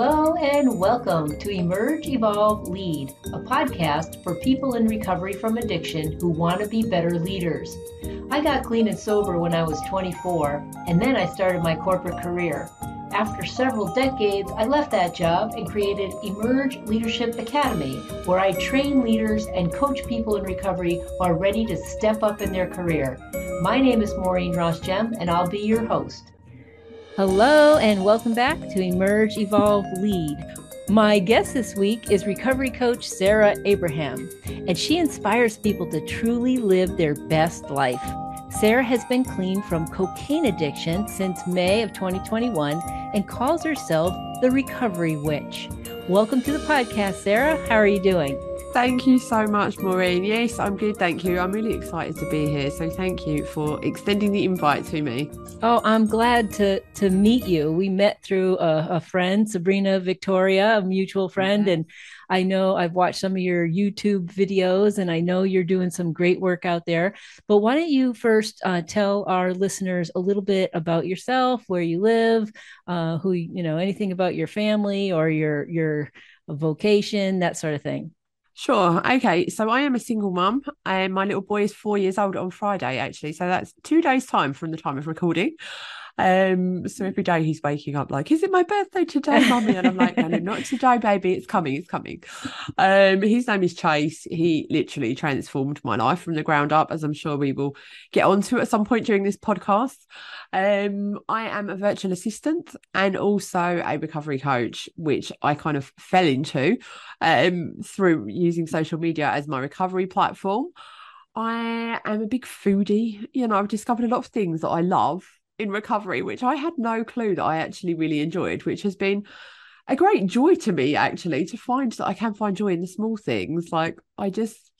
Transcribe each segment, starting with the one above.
Hello and welcome to Emerge, Evolve, Lead, a podcast for people in recovery from addiction who want to be better leaders. I got clean and sober when I was 24, and then I started my corporate career. After several decades, I left that job and created Emerge Leadership Academy, where I train leaders and coach people in recovery who are ready to step up in their career. My name is Maureen Ross and I'll be your host. Hello, and welcome back to Emerge, Evolve, Lead. My guest this week is recovery coach Sarah Abraham, and she inspires people to truly live their best life. Sarah has been clean from cocaine addiction since May of 2021 and calls herself the Recovery Witch. Welcome to the podcast, Sarah. How are you doing? Thank you so much, Maureen. Yes, I'm good. Thank you. I'm really excited to be here. So thank you for extending the invite to me. Oh, I'm glad to to meet you. We met through a, a friend, Sabrina Victoria, a mutual friend, mm-hmm. and I know I've watched some of your YouTube videos, and I know you're doing some great work out there. But why don't you first uh, tell our listeners a little bit about yourself, where you live, uh, who you know, anything about your family or your your vocation, that sort of thing. Sure. Okay. So I am a single mum, and my little boy is four years old on Friday, actually. So that's two days' time from the time of recording. Um, so every day he's waking up like, "Is it my birthday today, mummy?" And I'm like, "No, no, not today, baby. It's coming. It's coming." Um, his name is Chase. He literally transformed my life from the ground up, as I'm sure we will get onto at some point during this podcast. Um, I am a virtual assistant and also a recovery coach, which I kind of fell into um, through using social media as my recovery platform. I am a big foodie. You know, I've discovered a lot of things that I love in recovery, which I had no clue that I actually really enjoyed, which has been a great joy to me actually to find that I can find joy in the small things. Like I just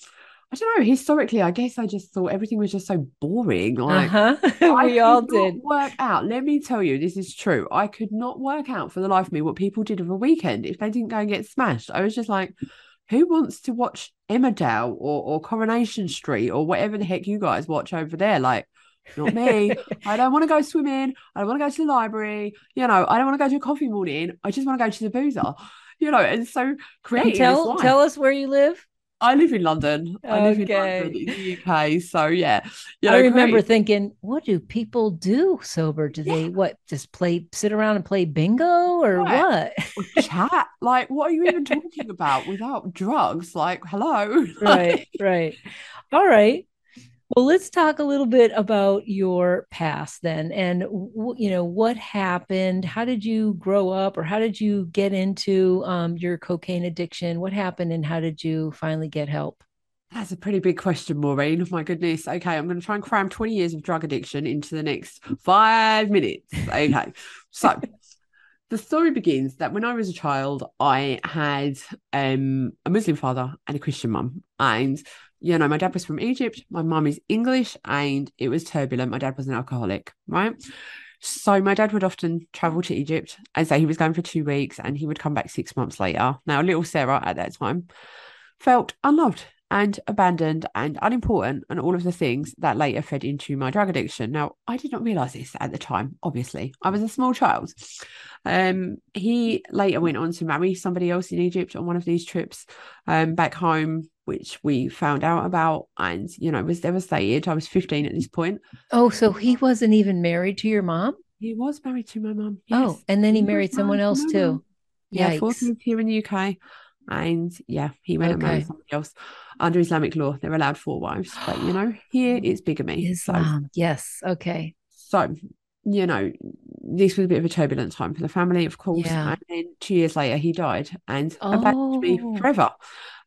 I don't know. Historically, I guess I just thought everything was just so boring. Like uh-huh. we all did work out. Let me tell you, this is true. I could not work out for the life of me what people did of a weekend if they didn't go and get smashed. I was just like, who wants to watch Emmerdale or, or Coronation Street or whatever the heck you guys watch over there? Like, not me. I don't want to go swimming. I don't want to go to the library. You know, I don't want to go to a coffee morning. I just want to go to the boozer. You know, and so creating. Tell tell us where you live. I live in London. I live in London in the UK. So yeah, you know, I remember great. thinking, what do people do sober? Do yeah. they what just play, sit around and play bingo or what? Or chat? like, what are you even talking about without drugs? Like, hello. right, right. All right. Well, let's talk a little bit about your past then, and you know what happened. How did you grow up, or how did you get into um, your cocaine addiction? What happened, and how did you finally get help? That's a pretty big question, Maureen. My goodness. Okay, I'm going to try and cram 20 years of drug addiction into the next five minutes. Okay, so the story begins that when I was a child, I had um, a Muslim father and a Christian mum, and you know, my dad was from Egypt, my mum is English, and it was turbulent. My dad was an alcoholic, right? So my dad would often travel to Egypt and say he was going for two weeks and he would come back six months later. Now, little Sarah at that time felt unloved and abandoned and unimportant and all of the things that later fed into my drug addiction. Now, I did not realize this at the time, obviously. I was a small child. Um, he later went on to marry somebody else in Egypt on one of these trips um, back home which we found out about and you know was devastated i was 15 at this point oh so he wasn't even married to your mom he was married to my mom yes. oh and then he, he married someone else too yeah four kids here in the uk and yeah he went okay. and married somebody else under islamic law they're allowed four wives but you know here it's bigamy Islam. So. yes okay so you know, this was a bit of a turbulent time for the family, of course. Yeah. And then two years later, he died and oh. abandoned me oh. forever.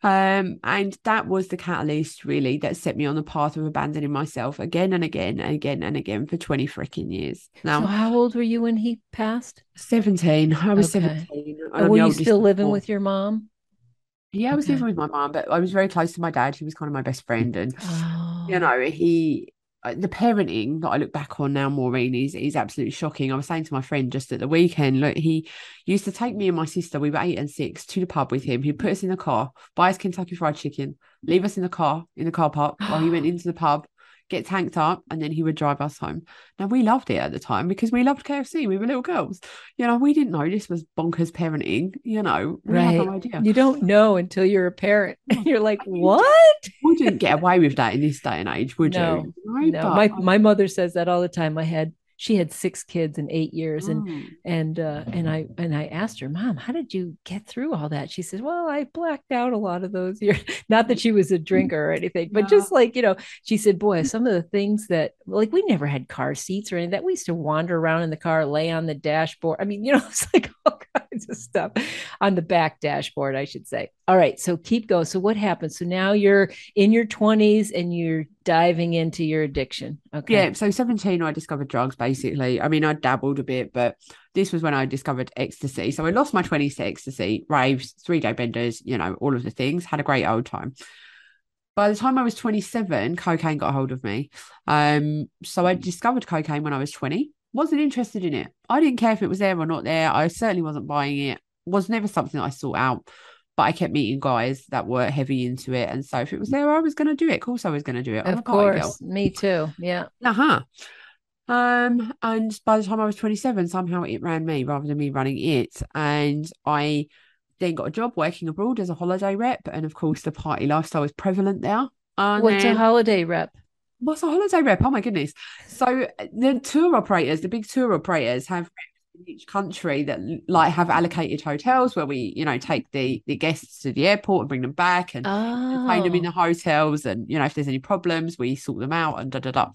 Um, and that was the catalyst really that set me on the path of abandoning myself again and again and again and again for 20 freaking years. Now, so how old were you when he passed? 17. I was okay. 17. were you still living with your mom? Yeah, I was okay. living with my mom, but I was very close to my dad. He was kind of my best friend. And, oh. you know, he uh, the parenting that I look back on now, Maureen, is is absolutely shocking. I was saying to my friend just at the weekend, look, he used to take me and my sister, we were eight and six, to the pub with him. He'd put us in the car, buy us Kentucky Fried Chicken, leave us in the car in the car park while he went into the pub, get tanked up, and then he would drive us home. Now we loved it at the time because we loved KFC. We were little girls. You know, we didn't know this was bonkers parenting. You know, we right. had no idea. You don't know until you're a parent. You're like, what? wouldn't get away with that in this day and age, would No, you? No, But- my my mother says that all the time. I had she had six kids in eight years, and Mm. and uh, and I and I asked her, Mom, how did you get through all that? She says, Well, I blacked out a lot of those years. Not that she was a drinker or anything, but Yeah. just like you know, she said, Boy, some of the things that like we never had car seats or anything that we used to wander around in the car, lay on the dashboard. I mean, you know, it's like all kinds of stuff on the back dashboard, I should say. All right, so keep going. So what happened? So now you're in your 20s and you're diving into your addiction. Okay. Yeah, so 17, I discovered drugs basically. I mean, I dabbled a bit, but this was when I discovered ecstasy. So I lost my 20s to ecstasy, raves, three day benders, you know, all of the things, had a great old time. By the time I was 27, cocaine got a hold of me. Um, so I discovered cocaine when I was 20. Wasn't interested in it. I didn't care if it was there or not there. I certainly wasn't buying it. Was never something that I sought out. But I kept meeting guys that were heavy into it. And so if it was there, I was going to do it. Of course, I was going to do it. I'm Of course. Me too. Yeah. Uh-huh. Um, and by the time I was 27, somehow it ran me rather than me running it. And I then got a job working abroad as a holiday rep. And of course, the party lifestyle was prevalent there. And What's a holiday rep? What's a holiday rep? Oh my goodness. So the tour operators, the big tour operators have in each country that like have allocated hotels where we, you know, take the the guests to the airport and bring them back and entertain them in the Oh, hotels and you know if there's any problems we sort them out and da da da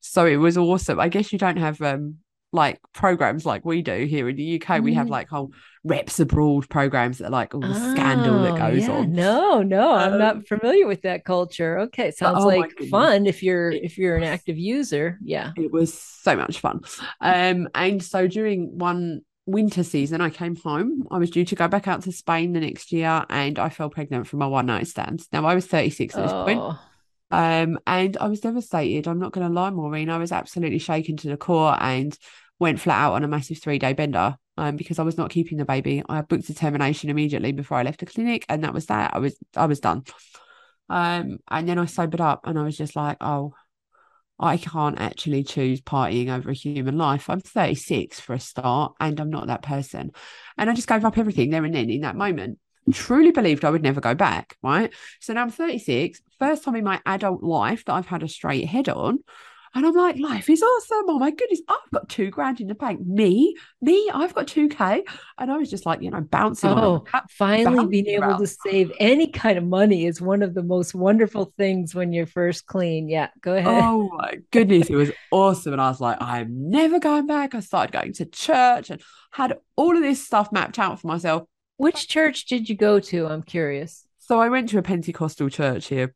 so it was awesome i guess you don't have um like programs like we do here in the uk we have Mm. like whole reps abroad programs that are like all the scandal that Oh, goes yeah. on No, no, I'm Um, not familiar with that culture. Okay, sounds oh like fun if you're It if you're an active user. Yeah. it was so much fun um and so during one winter season i came home i was due to go back out to spain the next year and i fell pregnant from a one night stand now i was 36 at this point Oh, Um, and I was devastated. I'm not going to lie, Maureen. I was absolutely shaken to the core and went flat out on a massive three day bender. Um, because I was not keeping the baby. I booked a termination immediately before I left the clinic, and that was that. I was I was done. Um, and then I sobered up, and I was just like, oh, I can't actually choose partying over a human life. I'm 36 for a start, and I'm not that person. And I just gave up everything there and then in that moment. Truly believed I would never go back, right? So now I'm 36, first time in my adult life that I've had a straight head on. And I'm like, life is awesome. Oh my goodness, I've got two grand in the bank. Me, me, I've got 2K. And I was just like, you know, bouncing on oh, finally bouncing being able around. to save any kind of money is one of the most wonderful things when you're first clean. Yeah, go ahead. Oh my goodness, it was awesome. And I was like, I'm never going back. I started going to church and had all of this stuff mapped out for myself. Which church did you go to? I'm curious. So I went to a Pentecostal church here.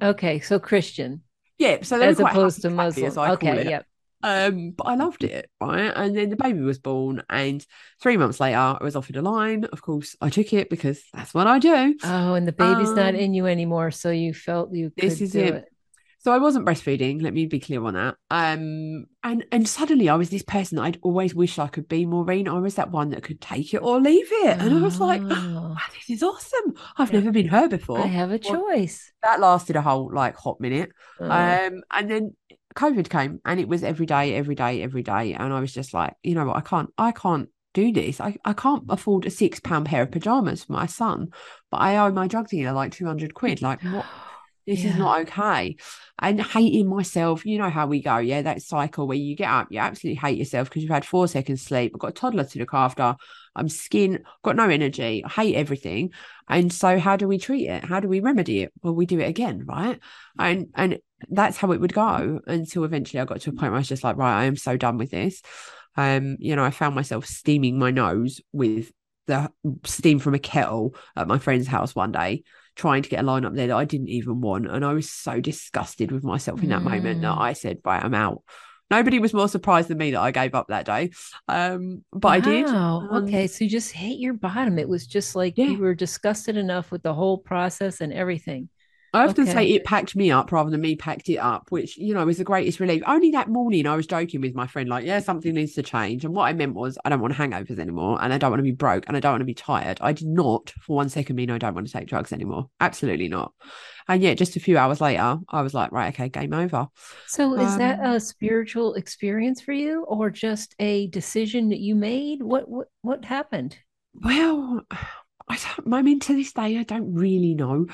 Okay, so Christian Yeah, so as quite opposed to Muslim. as I Okay, yep. Um, but I loved it, right? And then the baby was born, and three months later, I was offered a line. Of course, I took it because that's what I do. Oh, and the baby's not Um, in you anymore, so you felt you this could is do it. it. So I wasn't breastfeeding. Let me be clear on that. Um, and and suddenly I was this person that I'd always wished I could be, Maureen. I was that one that could take it or leave it, and I was like, Oh, this is awesome. I've Yeah. never been her before. I have a Well, choice. that lasted a whole like hot minute. Oh, Um, and then COVID came and it was every day, every day, every day. And I was just like, you know what, I can't, I can't do this. I, I can't afford a six pound pair of pajamas for my son, but I owe my drug dealer like 200 quid. Like, what? This is not okay. And hating myself, you know how we go, yeah, that cycle where you get up, you absolutely hate yourself because you've had four seconds sleep. I've got a toddler to look after. I'm skin, got no energy, I hate everything. And so how do we treat it? How do we remedy it? Well, we do it again, right? And and that's how it would go until eventually I got to a point where I was just like, right, I am so done with this. Um, you know, I found myself steaming my nose with the steam from a kettle at my friend's house one day, trying to get a line up there that I didn't even want. And I was so disgusted with myself in that moment that Mm. I said, right, I'm out. Nobody was more surprised than me that I gave up that day. Um, but I did. Um, Okay. So you just hit your bottom. It was just like Yeah. you were disgusted enough with the whole process and everything. I often Okay. say it packed me up rather than me packed it up, which, you know, is the greatest relief. Only that morning I was joking with my friend, like, yeah, something needs to change. And what I meant was, I don't want hangovers anymore and I don't want to be broke and I don't want to be tired. I did not for one second mean I don't want to take drugs anymore. Absolutely not. And yet, just a few hours later, I was like, right, okay, game over. So is that Um, a spiritual experience for you or just a decision that you made? What what what happened? Well, I don't, I mean, to this day, I don't really know.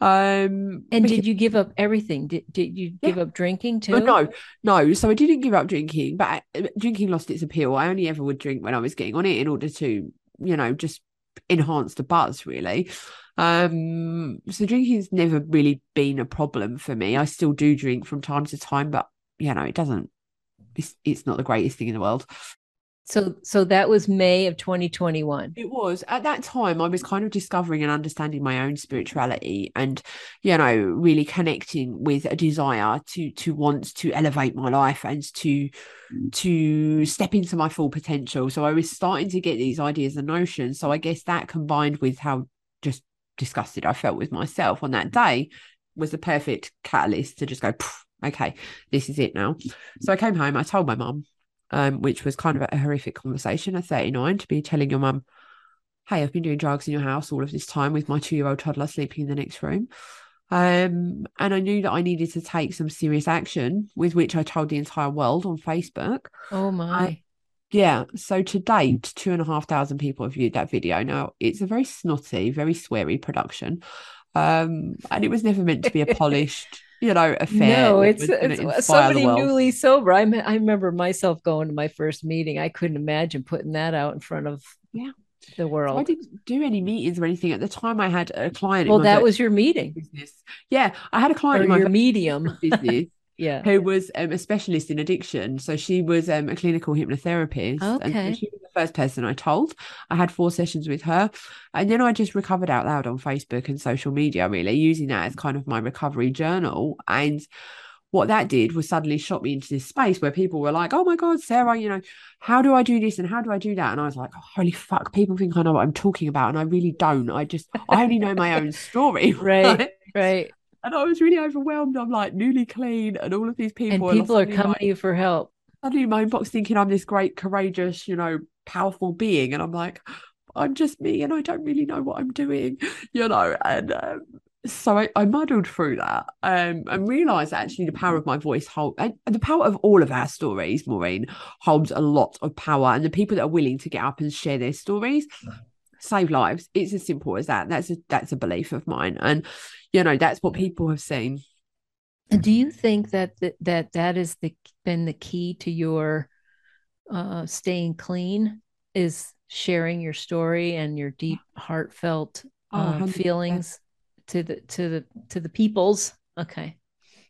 Um, And because- did you give up everything? Did did you give up drinking too? No, no. So I didn't give up drinking, but I, uh, drinking lost its appeal. I only ever would drink when I was getting on it in order to, you know, just enhance the buzz, really. Um, so drinking's never really been a problem for me. I still do drink from time to time, but you know, it doesn't. It's it's not the greatest thing in the world. So so that was May of 2021. It was. At that time I was kind of discovering and understanding my own spirituality and you know really connecting with a desire to to want to elevate my life and to mm. to step into my full potential. So I was starting to get these ideas and notions. So I guess that combined with how just disgusted I felt with myself on that day was the perfect catalyst to just go okay this is it now. Mm. So I came home I told my mum um, which was kind of a horrific conversation at 39 to be telling your mum, hey, I've been doing drugs in your house all of this time with my two year old toddler sleeping in the next room. Um, and I knew that I needed to take some serious action, with which I told the entire world on Facebook. Oh my. Yeah. So to date, two and a half thousand people have viewed that video. Now, it's a very snotty, very sweary production. Um, and it was never meant to be a polished, you know, a affair. No, it's, it's uh, somebody newly sober. I me- I remember myself going to my first meeting. I couldn't imagine putting that out in front of Yeah. the I didn't do any meetings or anything at the time. I had a client. Well, in my that was your meeting business. Yeah, I had a client or in my medium. business Yeah. who was um, a specialist in addiction. So she was um, a clinical hypnotherapist. And Okay. she was the first person I told. I had four sessions with her. And then I just recovered out loud on Facebook and social media, really, using that as kind of my recovery journal. And what that did was suddenly shot me into this space where people were like, oh my God, Sarah, you know, how do I do this and how do I do that? And I was like, oh, holy fuck, people think I know what I'm talking about. And I really don't. I just, I only know my own story. Right. Right. And I was really overwhelmed. I'm like newly clean, and all of these people, And are people are suddenly coming like, to you for help. suddenly my inbox thinking I'm this great, courageous, you know, powerful being, and I'm like, I'm just me, and I don't really know what I'm doing, you know. And um, so I, I muddled through that, um, and realised that actually the power of my voice hold and the power of all of our stories, Maureen, holds a lot of power, and the people that are willing to get up and share their stories save lives. It's as simple as that. That's a that's a belief of mine, and you know that's what people have seen. Do you think that th- that that has the been the key to your uh, staying clean? Is sharing your story and your deep, heartfelt Oh, uh, 100%. feelings to the to the to the peoples? Okay.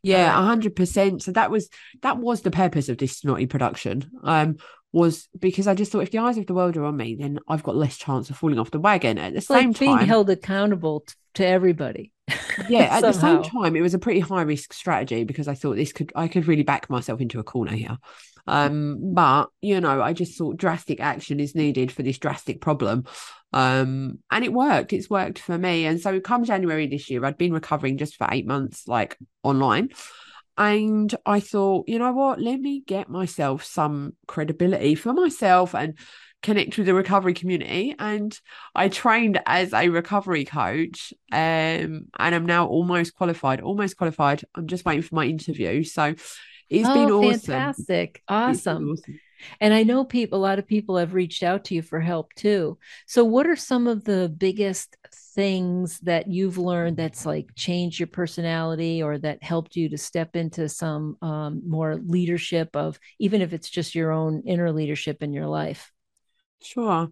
Yeah, a hundred percent. So that was that was the purpose of this snotty production. Um, was because I just thought if the eyes of the world are on me, then I've got less chance of falling off the wagon. At the It's same like being time, held accountable t- to everybody. yeah, at the same time, it was a pretty high risk strategy because I thought this could I could really back myself into a corner here. Um, but you know, I just thought drastic action is needed for this drastic problem. Um, and it worked. It's worked for me. And so come January this year, I'd been recovering just for eight months, like online. And I thought, you know what, let me get myself some credibility for myself and connect with the recovery community. And I trained as a recovery coach um, and I'm now almost qualified, almost qualified. I'm just waiting for my interview. So it's been oh, awesome. fantastic. Awesome. awesome. And I know people, a lot of people have reached out to you for help too. So, what are some of the biggest things that you've learned that's like changed your personality or that helped you to step into some um, more leadership of, even if it's just your own inner leadership in your life? Sure.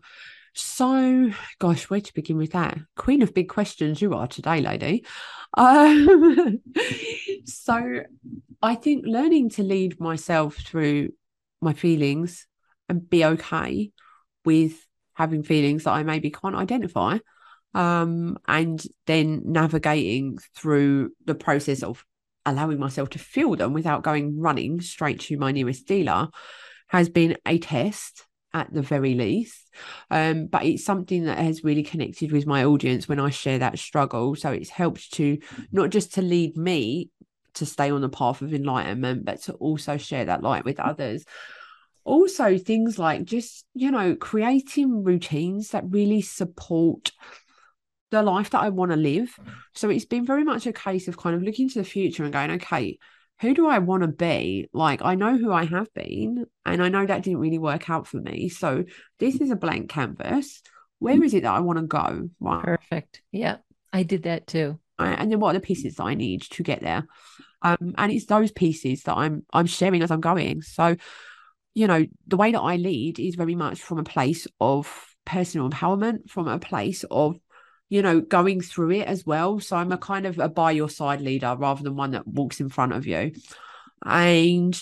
So, gosh, where to begin with that? Queen of big questions, you are today, lady. Um, so, I think learning to lead myself through my feelings and be okay with having feelings that I maybe can't identify, um, and then navigating through the process of allowing myself to feel them without going running straight to my nearest dealer has been a test at the very least. Um, but it's something that has really connected with my audience when I share that struggle. So it's helped to not just to lead me to stay on the path of enlightenment, but to also share that light with others. Also, things like just, you know, creating routines that really support the life that I want to live. So it's been very much a case of kind of looking to the future and going, okay, who do I want to be? Like, I know who I have been, and I know that didn't really work out for me. So, this is a blank canvas. Where is it that I want to go? Right. Perfect. Yeah, I did that too. And then what are the pieces that I need to get there? Um, and it's those pieces that I'm I'm sharing as I'm going. So, you know, the way that I lead is very much from a place of personal empowerment, from a place of you know, going through it as well. So I'm a kind of a by your side leader rather than one that walks in front of you. And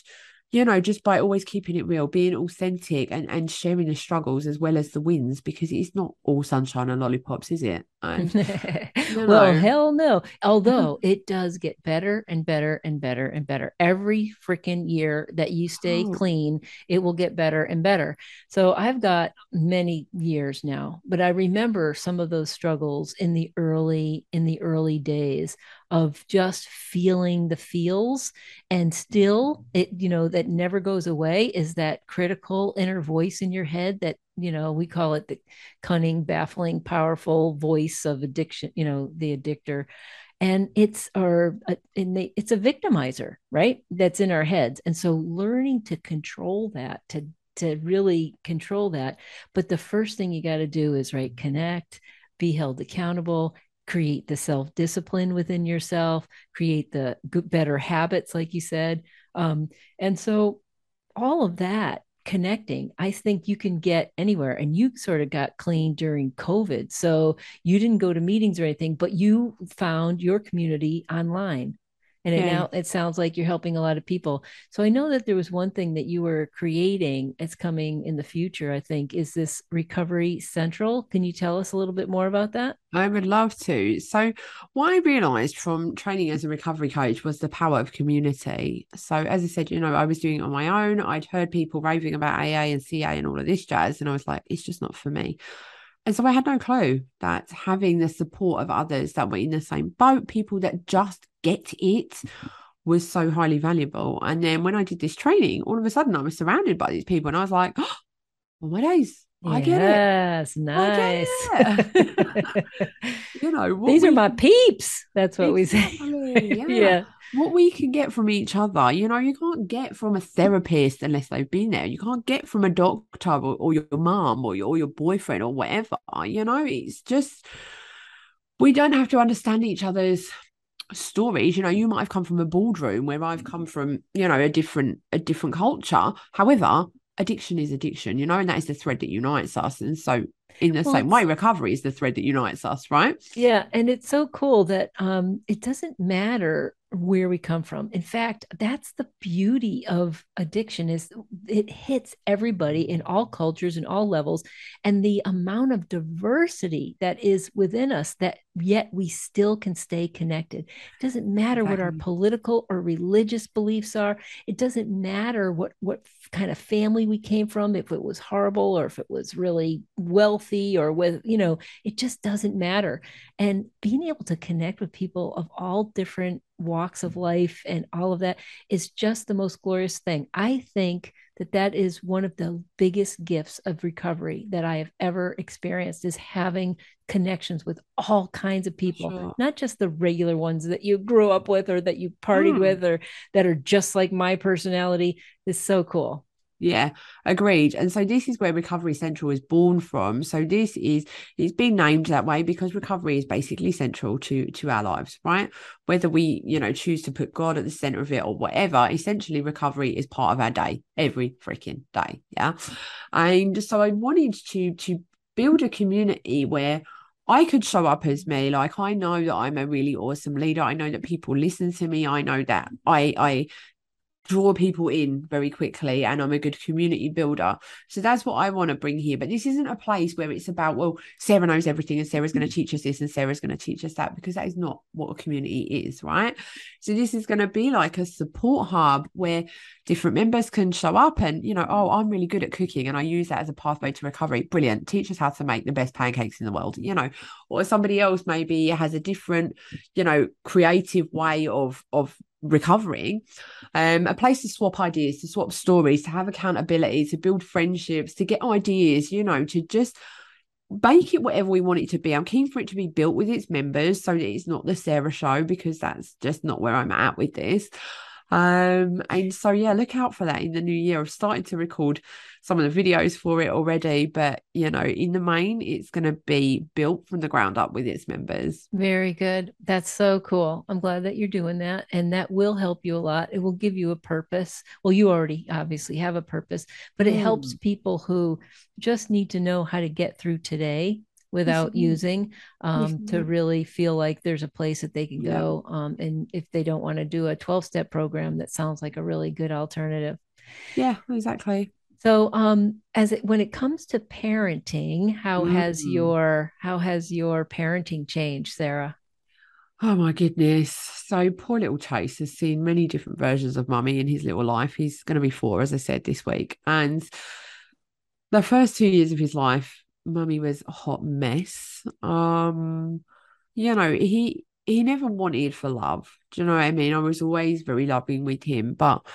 you know, just by always keeping it real, being authentic and, and sharing the struggles as well as the wins, because it's not all sunshine and lollipops, is it? And, well, hell no. Although it does get better and better and better and better. Every freaking year that you stay oh. clean, it will get better and better. So I've got many years now, but I remember some of those struggles in the early in the early days of just feeling the feels and still it you know that never goes away is that critical inner voice in your head that you know we call it the cunning baffling powerful voice of addiction you know the addictor. And it's our uh, it's a victimizer right? That's in our heads. And so learning to control that to to really control that. But the first thing you got to do is right connect be held accountable create the self discipline within yourself, create the good, better habits, like you said. Um, and so, all of that connecting, I think you can get anywhere. And you sort of got clean during COVID. So, you didn't go to meetings or anything, but you found your community online and it now it sounds like you're helping a lot of people. So i know that there was one thing that you were creating it's coming in the future i think is this recovery central. Can you tell us a little bit more about that? I would love to. So what i realized from training as a recovery coach was the power of community. So as i said you know i was doing it on my own. I'd heard people raving about aa and ca and all of this jazz and i was like it's just not for me. And so I had no clue that having the support of others that were in the same boat, people that just get it, was so highly valuable. And then when I did this training, all of a sudden I was surrounded by these people and I was like, oh, my days. I get it. Yes, nice. It. you know, these we, are my peeps. That's what exactly, we say. Yeah. yeah what we can get from each other. You know, you can't get from a therapist unless they've been there. You can't get from a doctor or, or your mom or your, or your boyfriend or whatever. You know, it's just we don't have to understand each other's stories you know you might have come from a boardroom where i've come from you know a different a different culture. However addiction is addiction you know and that is the thread that unites us. And so in the well, same way recovery is the thread that unites us right? Yeah and it's so cool that um it doesn't matter where we come from. In fact that's the beauty of addiction is it hits everybody in all cultures and all levels and the amount of diversity that is within us that yet we still can stay connected. It doesn't matter what our political or religious beliefs are. It doesn't matter what what kind of family we came from if it was horrible or if it was really wealthy or with you know it just doesn't matter. And being able to connect with people of all different walks of life and all of that is just the most glorious thing. I think that that is one of the biggest gifts of recovery that I have ever experienced is having connections with all kinds of people, sure. not just the regular ones that you grew up with or that you partied mm. with or that are just like my personality is so cool. Yeah, agreed. And so this is where Recovery Central is born from. So this is it's been named that way because recovery is basically central to to our lives, right? Whether we, you know, choose to put God at the center of it or whatever, essentially recovery is part of our day every freaking day. Yeah. And so I wanted to to build a community where I could show up as me. Like I know that I'm a really awesome leader. I know that people listen to me. I know that I I draw people in very quickly and I'm a good community builder. So that's what I want to bring here. But this isn't a place where it's about, well, Sarah knows everything and Sarah's going to mm. teach us this and Sarah's going to teach us that because that is not what a community is, right? So this is going to be like a support hub where different members can show up and, you know, oh, I'm really good at cooking and I use that as a pathway to recovery. Brilliant. Teach us how to make the best pancakes in the world, you know, or somebody else maybe has a different, you know, creative way of of recovering um a place to swap ideas to swap stories to have accountability to build friendships to get ideas you know to just Bake it whatever we want it to be i'm keen for it to be built with its members so that it's not the sarah show because that's just not where i'm at with this um, and so yeah, look out for that in the new year. I've started to record some of the videos for it already, but you know, in the main, it's going to be built from the ground up with its members. Very good. That's so cool. I'm glad that you're doing that, and that will help you a lot. It will give you a purpose. Well, you already obviously have a purpose, but it mm. helps people who just need to know how to get through today without mm-hmm. using um, mm-hmm. to really feel like there's a place that they can yeah. go. Um, and if they don't want to do a 12 step program, that sounds like a really good alternative. Yeah, exactly. So, um, as it when it comes to parenting, how mm-hmm. has your how has your parenting changed, Sarah? Oh my goodness. So poor little Chase has seen many different versions of mummy in his little life. He's going to be four, as I said this week. And the first two years of his life, mummy was a hot mess. Um, you know, he he never wanted for love. Do you know what I mean? I was always very loving with him, but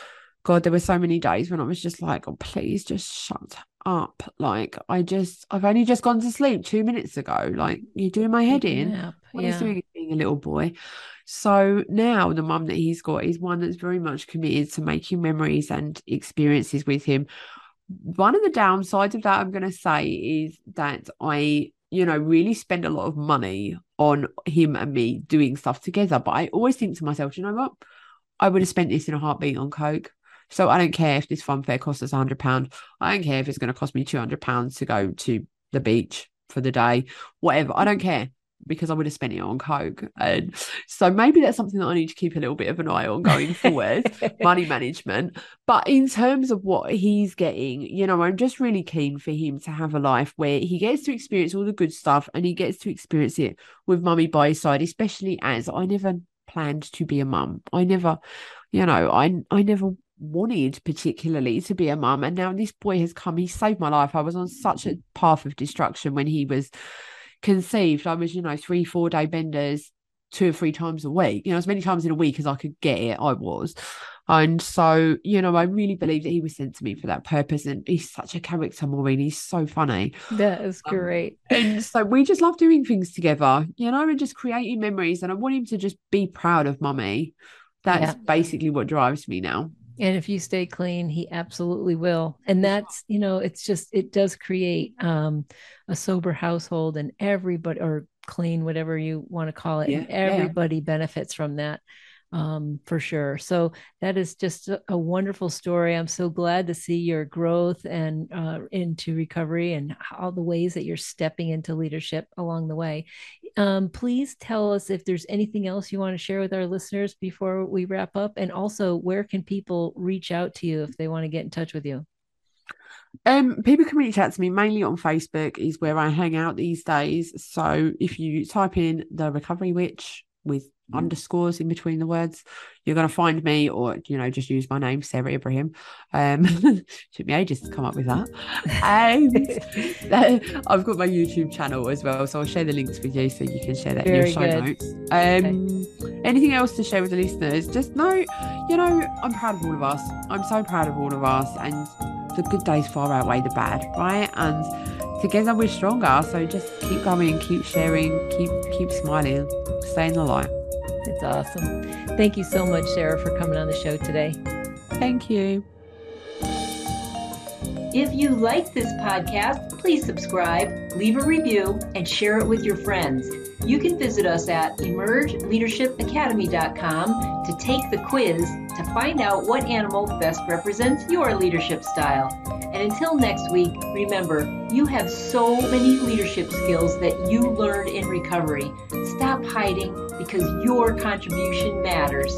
God, there were so many days when I was just like, oh, please just shut up. Like, I just, I've only just gone to sleep two minutes ago. Like, you're doing my head in. Yeah. What yeah. he's doing being a little boy. So now the mum that he's got is one that's very much committed to making memories and experiences with him one of the downsides of that I'm going to say is that I, you know, really spend a lot of money on him and me doing stuff together. But I always think to myself, you know what? I would have spent this in a heartbeat on Coke. So I don't care if this fun fair costs us hundred pounds. I don't care if it's going to cost me two hundred pounds to go to the beach for the day, whatever. I don't care because I would have spent it on Coke. And so maybe that's something that I need to keep a little bit of an eye on going forward, money management. But in terms of what he's getting, you know, I'm just really keen for him to have a life where he gets to experience all the good stuff and he gets to experience it with mummy by his side, especially as I never planned to be a mum. I never, you know, I I never wanted particularly to be a mum and now this boy has come he saved my life i was on such a path of destruction when he was conceived, I was, you know, three, four day benders two or three times a week, you know, as many times in a week as I could get it, I was. And so, you know, I really believe that he was sent to me for that purpose. And he's such a character, Maureen. He's so funny. That is um, great. Um, and so we just love doing things together, you know, and just creating memories. And I want him to just be proud of mummy. That's yeah. basically what drives me now. And if you stay clean, he absolutely will. And that's, you know, it's just, it does create um, a sober household and everybody, or clean, whatever you want to call it. Yeah, and everybody yeah. benefits from that um, for sure. So that is just a, wonderful story. I'm so glad to see your growth and uh, into recovery and all the ways that you're stepping into leadership along the way. Um, please tell us if there's anything else you want to share with our listeners before we wrap up, and also where can people reach out to you if they want to get in touch with you. Um, people can reach out to me mainly on Facebook is where I hang out these days. So if you type in the Recovery Witch with underscores in between the words. You're going to find me or you know just use my name sarah ibrahim. Um took me ages to come up with that. And uh, i've got my youtube channel as well so i'll share the links with you so you can share that Very in your show good. notes. Um okay. anything else to share with the listeners? Just know you know i'm proud of all of us. I'm so proud of all of us and the good days far outweigh the bad right? And together we're stronger so just keep going keep sharing keep keep smiling stay in the light it's awesome. Thank you so much, Sarah, for coming on the show today. Thank you. If you like this podcast, please subscribe, leave a review, and share it with your friends. You can visit us at emergeleadershipacademy.com to take the quiz to find out what animal best represents your leadership style. And until next week, remember, you have so many leadership skills that you learned in recovery. Stop hiding because your contribution matters.